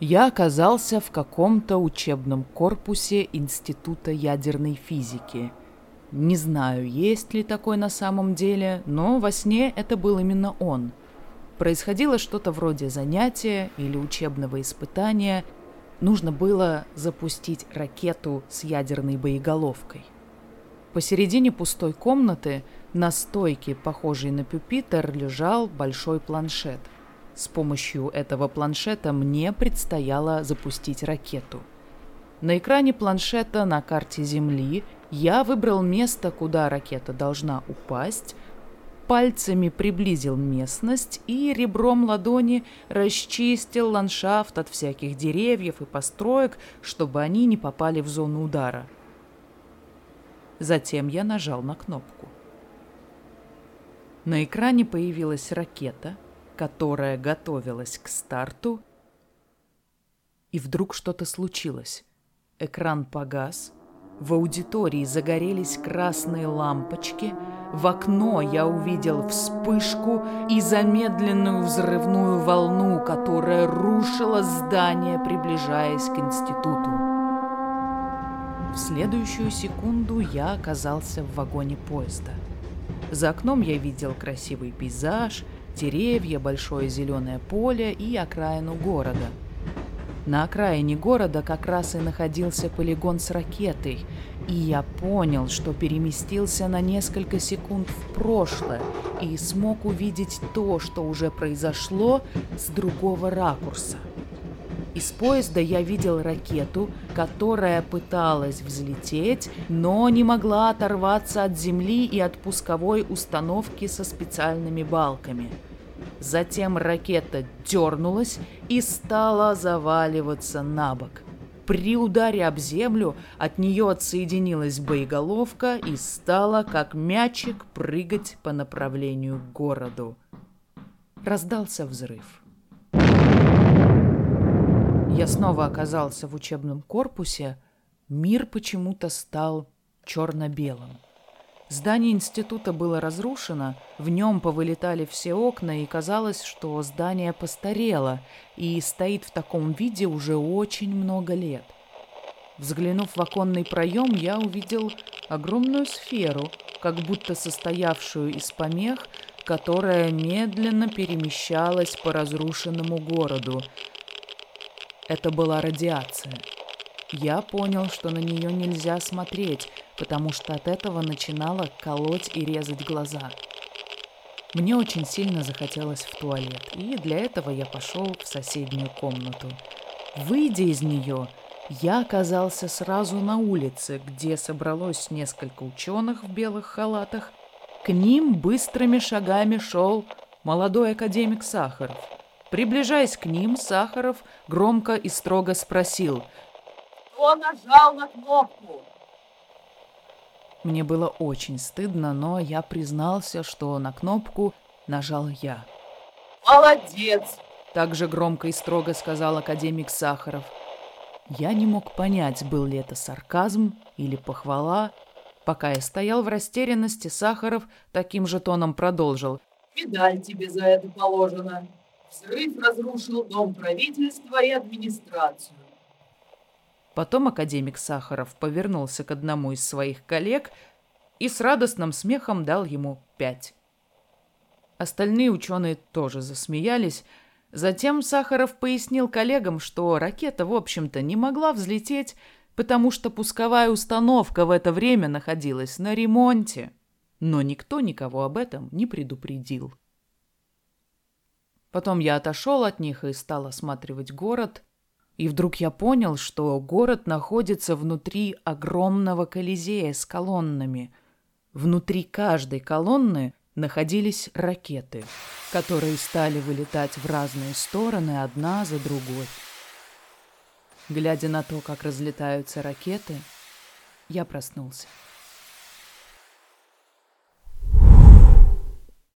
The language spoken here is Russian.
Я оказался в каком-то учебном корпусе Института ядерной физики. Не знаю, есть ли такой на самом деле, но во сне это был именно он. Происходило что-то вроде занятия или учебного испытания. Нужно было запустить ракету с ядерной боеголовкой. Посередине пустой комнаты на стойке, похожей на пюпитер, лежал большой планшет – с помощью этого планшета мне предстояло запустить ракету. На экране планшета на карте Земли я выбрал место, куда ракета должна упасть, пальцами приблизил местность и ребром ладони расчистил ландшафт от всяких деревьев и построек, чтобы они не попали в зону удара. Затем я нажал на кнопку. На экране появилась ракета — которая готовилась к старту, и вдруг что-то случилось. Экран погас, в аудитории загорелись красные лампочки, в окно я увидел вспышку и замедленную взрывную волну, которая рушила здание, приближаясь к институту. В следующую секунду я оказался в вагоне поезда. За окном я видел красивый пейзаж – деревья, большое зеленое поле и окраину города. На окраине города как раз и находился полигон с ракетой, и я понял, что переместился на несколько секунд в прошлое и смог увидеть то, что уже произошло, с другого ракурса. Из поезда я видел ракету, которая пыталась взлететь, но не могла оторваться от земли и от пусковой установки со специальными балками. Затем ракета дернулась и стала заваливаться на бок. При ударе об землю от нее отсоединилась боеголовка и стала, как мячик, прыгать по направлению к городу. Раздался взрыв. Я снова оказался в учебном корпусе. Мир почему-то стал черно-белым. Здание института было разрушено, в нем повылетали все окна, и казалось, что здание постарело и стоит в таком виде уже очень много лет. Взглянув в оконный проем, я увидел огромную сферу, как будто состоявшую из помех, которая медленно перемещалась по разрушенному городу, это была радиация. Я понял, что на нее нельзя смотреть, потому что от этого начинало колоть и резать глаза. Мне очень сильно захотелось в туалет, и для этого я пошел в соседнюю комнату. Выйдя из нее, я оказался сразу на улице, где собралось несколько ученых в белых халатах. К ним быстрыми шагами шел молодой академик Сахаров – Приближаясь к ним, Сахаров громко и строго спросил. «Кто нажал на кнопку?» Мне было очень стыдно, но я признался, что на кнопку нажал я. «Молодец!» Также громко и строго сказал академик Сахаров. Я не мог понять, был ли это сарказм или похвала. Пока я стоял в растерянности, Сахаров таким же тоном продолжил. «Медаль тебе за это положена. Взрыв разрушил дом правительства и администрацию. Потом академик Сахаров повернулся к одному из своих коллег и с радостным смехом дал ему пять. Остальные ученые тоже засмеялись. Затем Сахаров пояснил коллегам, что ракета, в общем-то, не могла взлететь, потому что пусковая установка в это время находилась на ремонте. Но никто никого об этом не предупредил. Потом я отошел от них и стал осматривать город. И вдруг я понял, что город находится внутри огромного колизея с колоннами. Внутри каждой колонны находились ракеты, которые стали вылетать в разные стороны одна за другой. Глядя на то, как разлетаются ракеты, я проснулся.